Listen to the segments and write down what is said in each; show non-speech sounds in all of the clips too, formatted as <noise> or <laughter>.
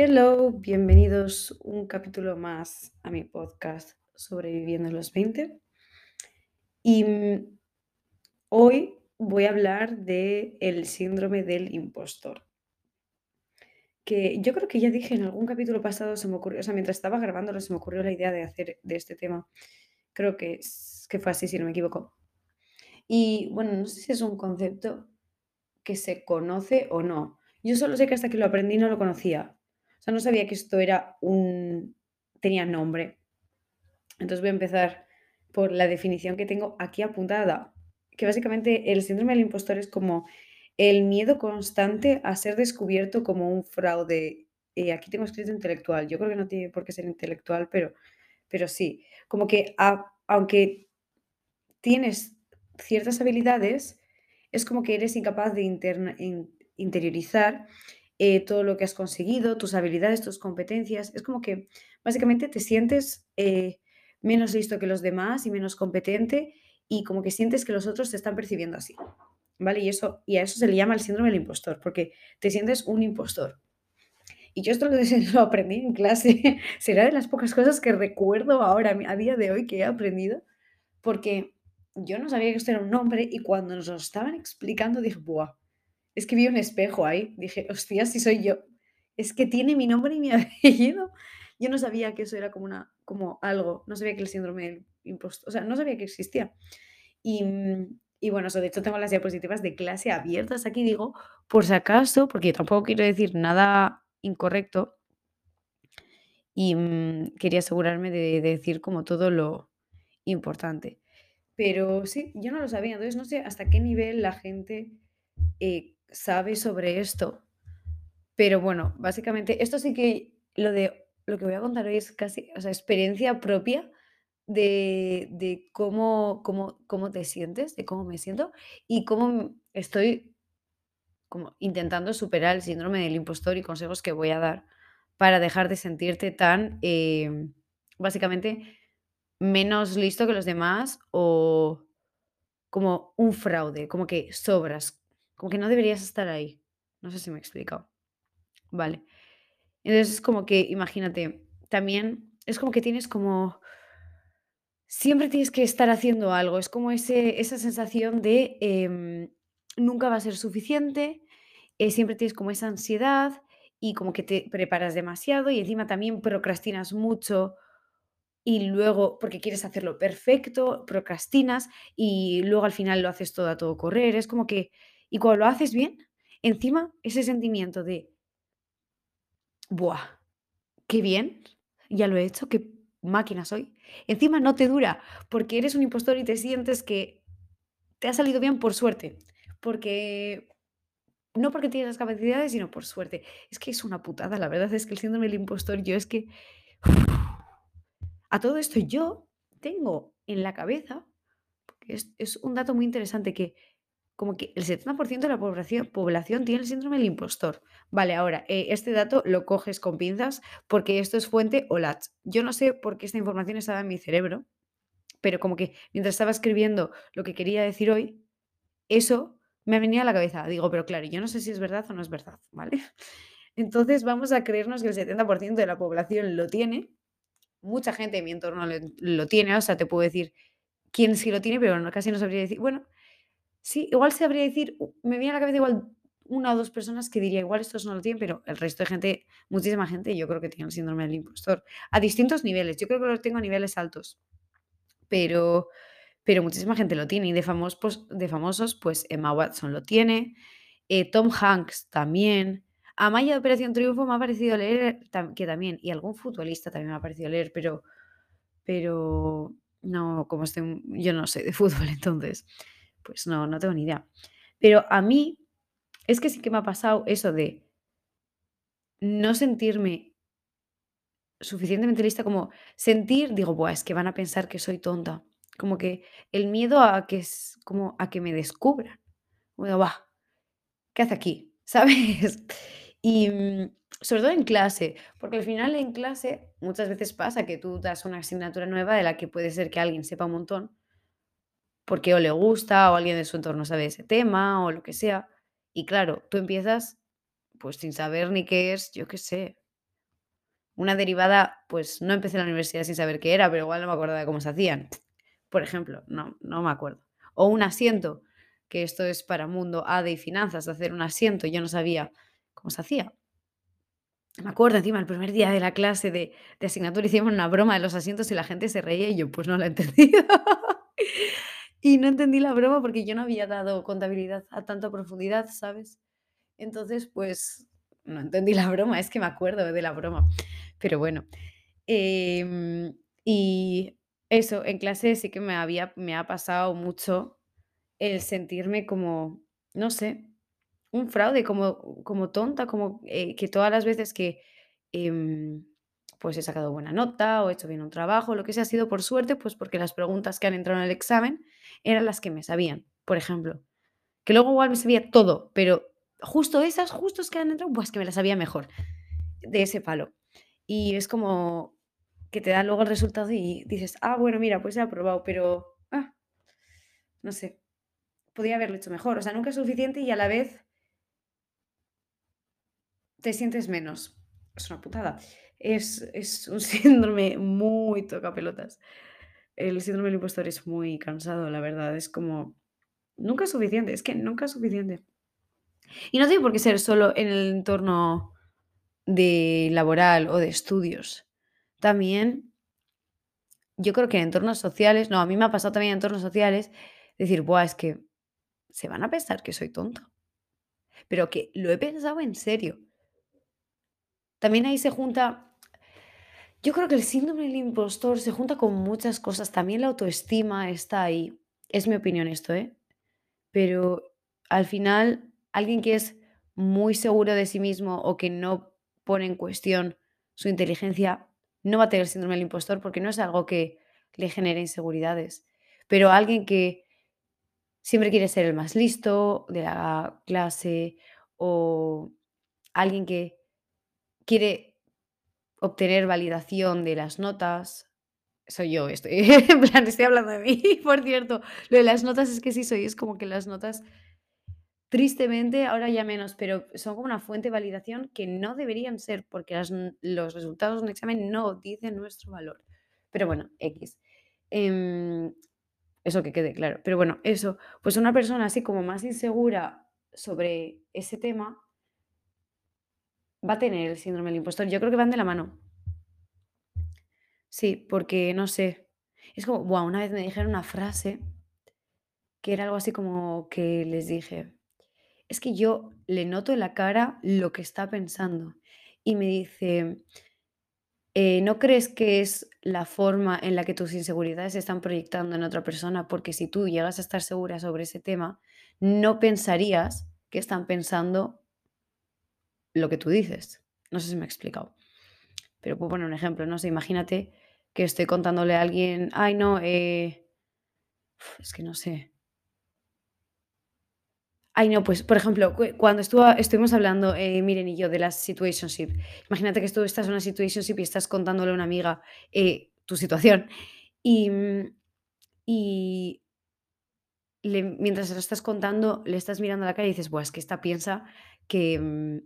Hello, bienvenidos un capítulo más a mi podcast Sobreviviendo en los 20. Y mm, hoy voy a hablar de el síndrome del impostor. Que yo creo que ya dije en algún capítulo pasado, se me ocurrió, o sea, mientras estaba grabándolo, se me ocurrió la idea de hacer de este tema. Creo que, que fue así, si no me equivoco. Y bueno, no sé si es un concepto que se conoce o no. Yo solo sé que hasta que lo aprendí no lo conocía. O sea, no sabía que esto era un... tenía nombre. Entonces voy a empezar por la definición que tengo aquí apuntada, que básicamente el síndrome del impostor es como el miedo constante a ser descubierto como un fraude. Eh, aquí tengo escrito intelectual. Yo creo que no tiene por qué ser intelectual, pero, pero sí. Como que aunque tienes ciertas habilidades, es como que eres incapaz de interiorizar eh, todo lo que has conseguido, tus habilidades, tus competencias. Es como que básicamente te sientes eh, menos listo que los demás y menos competente y como que sientes que los otros te están percibiendo así. ¿Vale? Y, eso, y a eso se le llama el síndrome del impostor, porque te sientes un impostor. Y yo esto lo, <laughs> lo aprendí en clase. <laughs> Será de las pocas cosas que recuerdo ahora, a día de hoy, que he aprendido porque yo no sabía que esto era un nombre y cuando nos lo estaban explicando dije: "Buah, es que vi un espejo ahí". Dije: "Hostia, si soy yo". Es que tiene mi nombre y mi <laughs> apellido. Yo no sabía que eso era como una como algo, no sabía que el síndrome del impostor o sea, no sabía que existía. Y, mm, y bueno, eso, de hecho, tengo las diapositivas de clase abiertas aquí, digo, por si acaso, porque tampoco quiero decir nada incorrecto y, mm, quería asegurarme de de decir como todo lo importante. Pero sí, yo no lo sabía, entonces no sé hasta qué nivel la gente, eh, sabe sobre esto. Pero bueno, básicamente esto sí que lo de lo que voy a contar hoy es casi, o sea, experiencia propia de de cómo cómo cómo te sientes, de cómo me siento y cómo estoy como intentando superar el síndrome del impostor y consejos que voy a dar para dejar de sentirte tan, em, básicamente, menos listo que los demás o como un fraude, como que sobras, como que no deberías estar ahí. No sé si me he explicado. Vale. Entonces es como que, imagínate, también es como que tienes como, siempre tienes que estar haciendo algo, es como ese, esa sensación de em, nunca va a ser suficiente, eh, siempre tienes como esa ansiedad y como que te preparas demasiado y encima también procrastinas mucho y luego, porque quieres hacerlo perfecto, procrastinas y luego al final lo haces todo a todo correr. Es como que, y cuando lo haces bien, encima ese sentimiento de, ¡buah! ¡Qué bien! Ya lo he hecho, qué máquina soy. Encima no te dura, porque eres un impostor y te sientes que te ha salido bien por suerte. Porque, no porque tienes las capacidades, sino por suerte. Es que es una putada, la verdad es que el síndrome del impostor, yo es que A todo esto, yo tengo en la cabeza, es, es un dato muy interesante, que como que el 70% de la población, población tiene el síndrome del impostor. Vale, ahora, eh, este dato lo coges con pinzas porque esto es fuente OLAT. Yo no sé por qué esta información estaba en mi cerebro, pero como que mientras estaba escribiendo lo que quería decir hoy, eso me venía a la cabeza. Digo, pero claro, yo no sé si es verdad o no es verdad, ¿vale? <laughs> Entonces vamos a creernos que el 70% de la población lo tiene Mucha gente en mi entorno lo lo tiene, o sea, te puedo decir quién sí lo tiene, pero no casi no sabría decir bueno, sí, igual sabría decir, u me viene a la cabeza igual una o 2 personas que diría: "Igual estos no lo tienen", pero el resto de gente, muchísima gente, yo creo que tiene el síndrome del impostor, a distintos niveles. Yo creo que lo tengo a niveles altos, pero pero muchísima gente lo tiene, y de famos pos de famosos, pues Emma Watson lo tiene, eh, Tom Hanks también. Amaya de Operación Triunfo me ha parecido leer que también, y algún futbolista también me ha parecido leer, pero pero no, como estoy yo no sé de fútbol, <laughs> entonces, pues no, no tengo ni idea. Pero a mí es que sí que me ha pasado eso de no sentirme suficientemente lista, como sentir, digo: "Buah, es que van a pensar que soy tonta". Como que el miedo a que s como a que me descubran. Bueno, "Buah, ¿qué hace aquí?", <laughs> ¿sabes? Y, mm, sobre todo en clase, porque al final en clase muchas veces pasa que tú das una asignatura nueva de la que puede ser que alguien sepa un montón, porque o le gusta o alguien de su entorno sabe ese tema o lo que sea. Y claro, tú empiezas pues sin saber ni qué es, yo qué sé. Una derivada, pues no empecé la universidad sin saber qué era, pero igual no me acuerdo de cómo se hacían. Por ejemplo, no, no me acuerdo. O un asiento, que esto es para mundo ADE y finanzas, hacer un asiento, yo no sabía cómo se hacía. Me acuerdo encima el primer día de la clase de, asignatura hicimos una broma de los asientos y la gente se reía y yo pues no la entendí. <laughs> y no entendí la broma porque yo no había dado contabilidad a tanta profundidad, ¿sabes? Entonces, pues no entendí la broma, es que me acuerdo de la broma. Pero bueno. Em, y eso, en clase sí que me había me ha pasado mucho el sentirme como, no sé, un fraude, como como tonta, como, eh, que todas las veces que, em, pues he sacado buena nota o he hecho bien un trabajo, lo que sea, ha sido por suerte, pues porque las preguntas que han entrado en el examen eran las que me sabían, por ejemplo. Que luego igual me sabía todo, pero justo esas, justos que han entrado, pues que me las sabía mejor, de ese palo. Y es como que te dan luego el resultado y dices, ah, bueno, mira, pues he aprobado, pero, ah, no sé, podía haberlo hecho mejor. O sea, nunca es suficiente y a la vez te sientes menos. Es una putada. Es, es un <laughs> síndrome muy toca pelotas. El síndrome del impostor es muy cansado, la verdad. Es como, nunca es suficiente, es que nunca es suficiente. Y no tiene por qué ser solo en el entorno de laboral o de estudios. También yo creo que en entornos sociales, no, a mí me ha pasado también en entornos sociales, decir, Buah, es que se van a pensar que soy tonto. Pero que lo he pensado en serio. También ahí se junta, yo creo que el síndrome del impostor se junta con muchas cosas. También la autoestima está ahí. Es mi opinión esto, ¿eh? Pero al final, alguien que es muy seguro de sí mismo o que no pone en cuestión su inteligencia, no va a tener síndrome del impostor porque no es algo que le genere inseguridades. Pero alguien que siempre quiere ser el más listo de la clase o alguien que quiere obtener validación de las notas. Soy yo, estoy, <laughs> en plan, estoy hablando de mí, <laughs> por cierto. Lo de las notas es que sí soy, es como que las notas, tristemente, ahora ya menos, pero son como una fuente de validación que no deberían ser, porque los resultados de un examen no dicen nuestro valor. Pero bueno, X. Em, eso que quede claro. Pero bueno, eso, pues una persona así como más insegura sobre ese tema, va a tener el síndrome del impostor. Yo creo que van de la mano. Sí, porque no sé. Es como, buah, una vez me dijeron una frase que era algo así como que les dije, es que yo le noto en la cara lo que está pensando. Y me dice, eh, ¿no crees que es la forma en la que tus inseguridades se están proyectando en otra persona? Porque si tú llegas a estar segura sobre ese tema, no pensarías que están pensando lo que tú dices. No sé si me he explicado. Pero puedo poner un ejemplo, no sé, imagínate que estoy contándole a alguien, ay no, eh, es que no sé. Ay, no, pues, por ejemplo, cuando estuvo, estuvimos hablando, eh, Miren y yo, de la situationship. Imagínate que tú estás en una situationship y estás contándole a una amiga eh, tu situación. Y, y mientras se lo estás contando, le estás mirando a la cara y dices, Buah, es que esta piensa que, mm,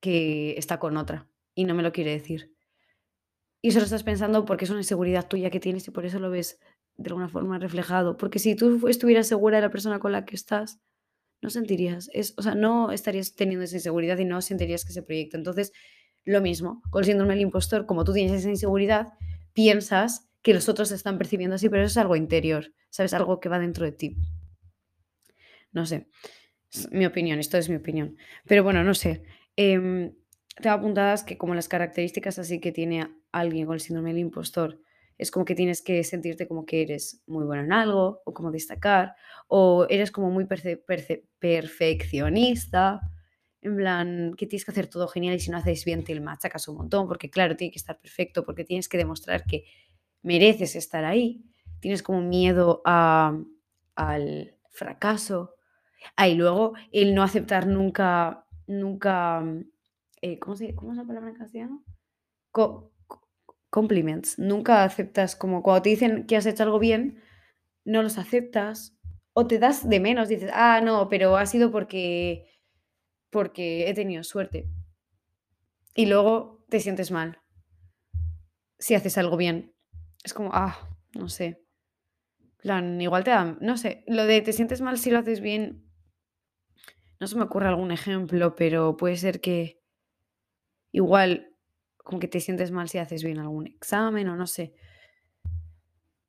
que está con otra y no me lo quiere decir. Y eso lo estás pensando porque es una inseguridad tuya que tienes y por eso lo ves de alguna forma reflejado. Porque si tú estuvieras segura de la persona con la que estás, no sentirías, es, o sea, no estarías teniendo esa inseguridad y no sentirías que se proyecta. Entonces, lo mismo, con el síndrome del impostor, como tú tienes esa inseguridad, piensas que los otros se están percibiendo así, pero eso es algo interior, ¿sabes? Algo que va dentro de ti. No sé, es mi opinión, esto es mi opinión. Pero bueno, no sé, Em, tengo apuntadas que como las características así que tiene alguien con el síndrome del impostor, es como que tienes que sentirte como que eres muy bueno en algo, o como destacar, o eres como muy perfeccionista, en plan, que tienes que hacer todo genial y si no haces bien te machacas un montón, porque claro, tiene que estar perfecto, porque tienes que demostrar que mereces estar ahí, tienes como miedo a, al fracaso, ahí luego el no aceptar nunca nunca, mm, eh, ¿cómo, se, ¿cómo es la palabra en castellano? compliments. Nunca aceptas, como cuando te dicen que has hecho algo bien, no los aceptas o te das de menos, dices, ah, no, pero ha sido porque, porque he tenido suerte. Y luego te sientes mal. si haces algo bien. Es como, ah, no sé. plan, igual te dan, no sé, lo de te sientes mal si lo haces bien, no se me ocurre algún ejemplo, pero puede ser que igual como que te sientes mal si haces bien algún examen o no sé.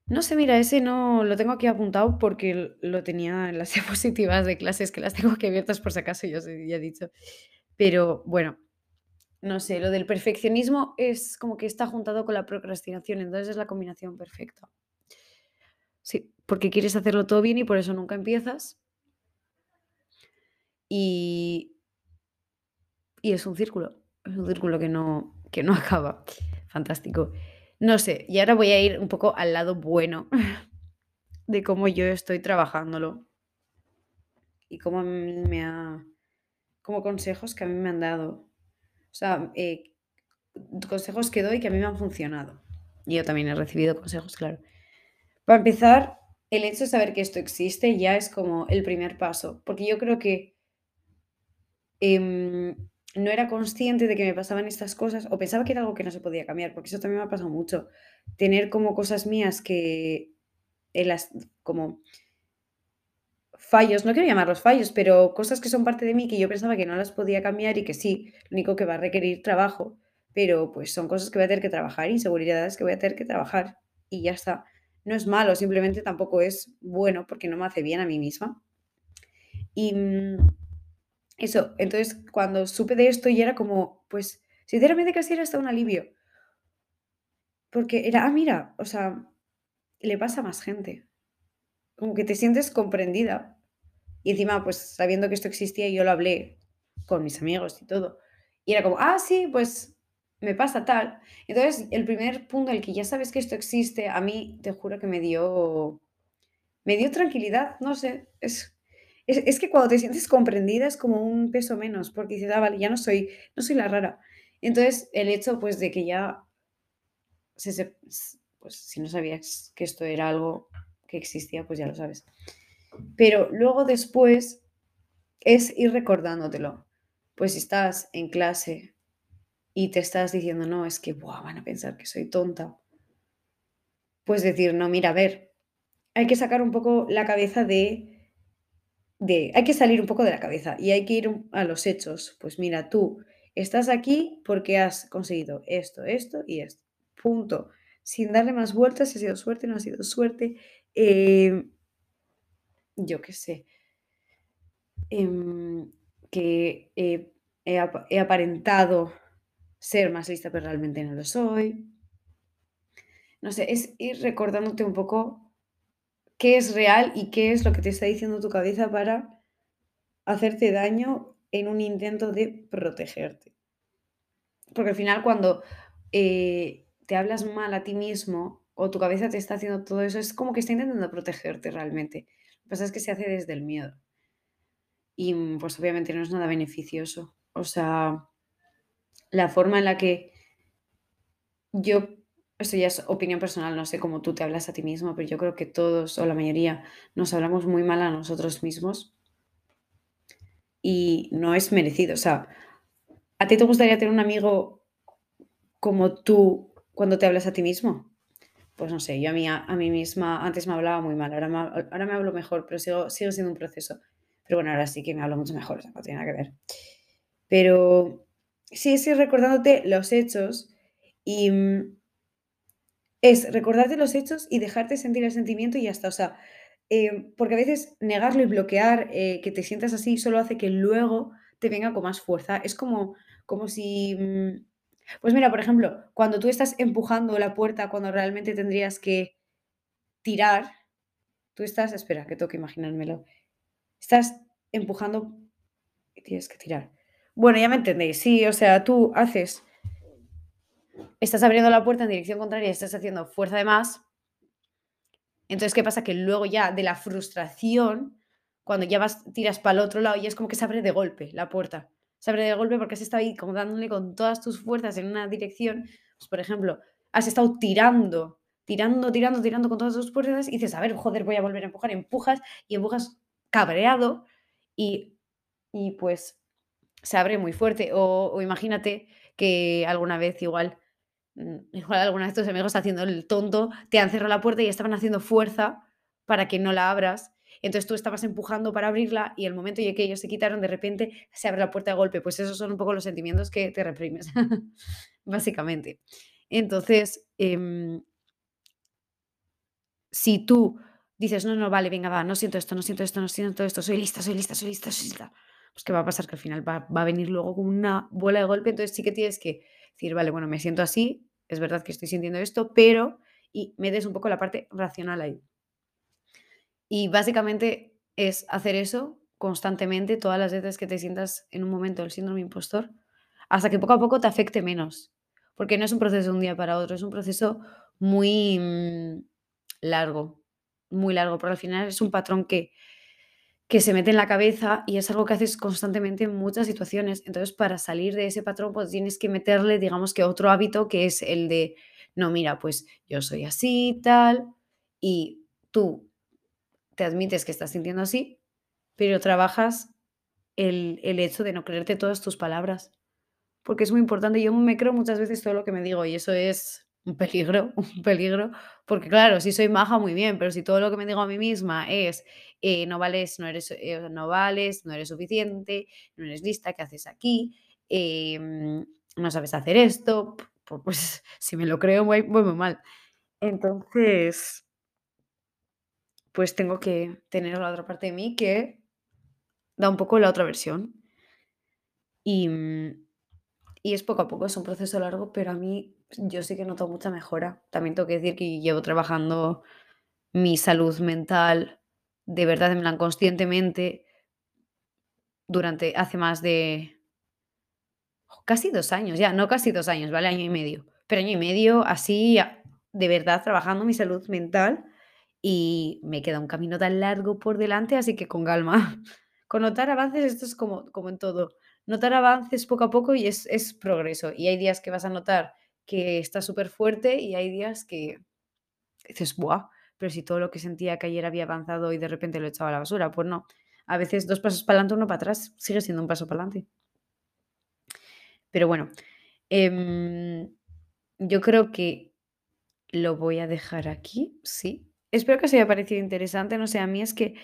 No sé, mira, ese no lo tengo aquí apuntado porque lo tenía en las <laughs> diapositivas de clases que las tengo aquí abiertas por si acaso, yo ya he dicho. Pero bueno, no sé, lo del perfeccionismo es como que está juntado con la procrastinación, entonces es la combinación perfecta. Sí, porque quieres hacerlo todo bien y por eso nunca empiezas. Y, y es un círculo, es un círculo que no, que no <laughs> acaba. Fantástico. No sé, y ahora voy a ir un poco al lado bueno <laughs> de cómo yo estoy trabajándolo y cómo a mí me ha, como consejos que a mí me han dado. O sea, eh, consejos que doy que a mí me han funcionado. Y yo también he recibido consejos, claro. Para empezar, el hecho de saber que esto existe ya es como el primer paso, porque yo creo que em, no era consciente de que me pasaban estas cosas o pensaba que era algo que no se podía cambiar, porque eso también me ha pasado mucho. Tener como cosas mías que, en las, como fallos, no quiero llamarlos fallos, pero cosas que son parte de mí que yo pensaba que no las podía cambiar y que sí, lo único que va a requerir trabajo, pero pues son cosas que voy a tener que trabajar, inseguridades que voy a tener que trabajar y ya está. No es malo, simplemente tampoco es bueno porque no me hace bien a mí misma. Y mm, eso, entonces cuando supe de esto ya era como, pues, sinceramente casi era hasta un alivio. Porque era, ah, mira, o sea, le pasa a más gente. Como que te sientes comprendida. Y encima, pues sabiendo que esto existía, yo lo hablé con mis amigos y todo. Y era como, ah, sí, pues me pasa tal. Entonces, el primer punto, el que ya sabes que esto existe, a mí te juro que me dio, me dio tranquilidad, no sé, es, es, es que cuando te sientes comprendida es como un peso menos, porque dices, ah, vale, ya no soy, no soy la rara. Entonces, el hecho, pues, de que ya, se, pues, si no sabías que esto era algo que existía, pues ya lo sabes. Pero luego después es ir recordándotelo. Pues si estás en clase y te estás diciendo, no, es que "Buah, van a pensar que soy tonta, pues decir, no, mira, a ver, hay que sacar un poco la cabeza de, de, hay que salir un poco de la cabeza y hay que ir a los hechos. Pues mira, tú estás aquí porque has conseguido esto, esto y esto. Punto. Sin darle más vueltas, si ha sido suerte, no ha sido suerte. eh, yo qué sé. em, que he, he aparentado ser más lista, pero realmente no lo soy. No sé, es ir recordándote un poco qué es real y qué es lo que te está diciendo tu cabeza para hacerte daño en un intento de protegerte. Porque al final cuando eh, te hablas mal a ti mismo o tu cabeza te está haciendo todo eso, es como que está intentando protegerte realmente. Lo que pasa es que se hace desde el miedo y mm, pues obviamente no es nada beneficioso. O sea, la forma en la que yo, esto ya es opinión personal, no sé cómo tú te hablas a ti mismo, pero yo creo que todos o la mayoría nos hablamos muy mal a nosotros mismos y no es merecido. O sea, ¿a ti te gustaría tener un amigo como tú cuando te hablas a ti mismo? Pues no sé, yo a mí, a, mí misma antes me hablaba muy mal, ahora me, ahora me hablo mejor, pero sigo, sigo siendo un proceso. Pero bueno, ahora sí que me hablo mucho mejor, o sea, no tiene nada que ver. Pero sí, sí, recordándote los hechos y mm, es recordarte los hechos y dejarte sentir el sentimiento y ya está. O sea, eh, porque a veces negarlo y bloquear eh, que te sientas así solo hace que luego te venga con más fuerza. Es como, como si, mm, pues mira, por ejemplo, cuando tú estás empujando la puerta cuando realmente tendrías que tirar, tú estás, espera, que tengo que imaginármelo, estás empujando y tienes que tirar. Bueno, ya me entendéis, sí, o sea, tú haces estás abriendo la puerta en dirección contraria estás haciendo fuerza de más. Entonces, ¿qué pasa? Que luego ya de la frustración, cuando ya vas, tiras para el otro lado, ya es como que se abre de golpe la puerta. Se abre de golpe porque has estado ahí como dándole con todas tus fuerzas en una dirección. Pues, por ejemplo, has estado tirando, tirando, tirando, tirando con todas tus fuerzas y dices, a ver, joder, voy a volver a empujar. Empujas y empujas cabreado y, y pues se abre muy fuerte. O, imagínate que alguna vez igual igual alguna de tus amigos haciendo el tonto, te han cerrado la puerta y estaban haciendo fuerza para que no la abras. Entonces tú estabas empujando para abrirla y el momento en que ellos se quitaron, de repente se abre la puerta de golpe. Pues esos son un poco los sentimientos que te reprimes, <laughs> básicamente. Entonces, em, si tú dices, no, no, vale, venga, va, no siento esto, no siento esto, no siento esto, soy lista, soy lista, soy lista, soy lista, pues ¿qué va a pasar? Que al final va, va a venir luego como una bola de golpe, entonces sí que tienes que decir, vale, bueno, me siento así, es verdad que estoy sintiendo esto, pero, y me des un poco la parte racional ahí. Y básicamente es hacer eso constantemente todas las veces que te sientas en un momento del síndrome impostor, hasta que poco a poco te afecte menos. Porque no es un proceso de un día para otro, es un proceso muy mm, largo, muy largo, porque al final es un patrón que, que se mete en la cabeza y es algo que haces constantemente en muchas situaciones. Entonces, para salir de ese patrón, pues tienes que meterle, digamos que otro hábito que es el de, no, mira, pues yo soy así, tal, y tú te admites que estás sintiendo así, pero trabajas el, el hecho de no creerte todas tus palabras, porque es muy importante. Yo me creo muchas veces todo lo que me digo y eso es un peligro, <laughs> un peligro, porque claro, si soy maja, muy bien, pero si todo lo que me digo a mí misma es eh, no vales, no eres, eh, no vales, no eres suficiente, no eres lista, ¿qué haces aquí? Em, no sabes hacer esto, pues <laughs> si me lo creo, voy, muy mal. Entonces, pues tengo que tener la otra parte de mí que da un poco la otra versión. Y, y es poco a poco, es un proceso largo, pero a mí yo sí que noto mucha mejora. También tengo que decir que llevo trabajando mi salud mental de verdad, en plan, conscientemente durante hace más de casi dos años ya, no casi dos años, ¿vale? Año y medio, pero año y medio así, de verdad, trabajando mi salud mental y me queda un camino tan largo por delante, así que con calma. <laughs> Con notar avances, esto es como, como en todo. Notar avances poco a poco y es, es progreso. Y hay días que vas a notar que está súper fuerte y hay días que dices, ¡buah! Pero si todo lo que sentía que ayer había avanzado y de repente lo echaba a la basura, pues no. A veces dos pasos para adelante, uno para atrás, sigue siendo un paso para adelante. Pero bueno, em, yo creo que lo voy a dejar aquí, sí. Espero que os haya parecido interesante. No sé, a mí es que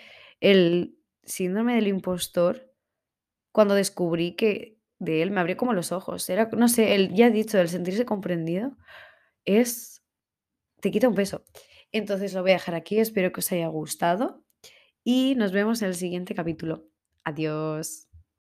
el síndrome del impostor, cuando descubrí que de él me abrió como los ojos. Era, no sé, el ya dicho, el sentirse comprendido es. te quita un peso. Entonces lo voy a dejar aquí. Espero que os haya gustado y nos vemos en el siguiente capítulo. Adiós.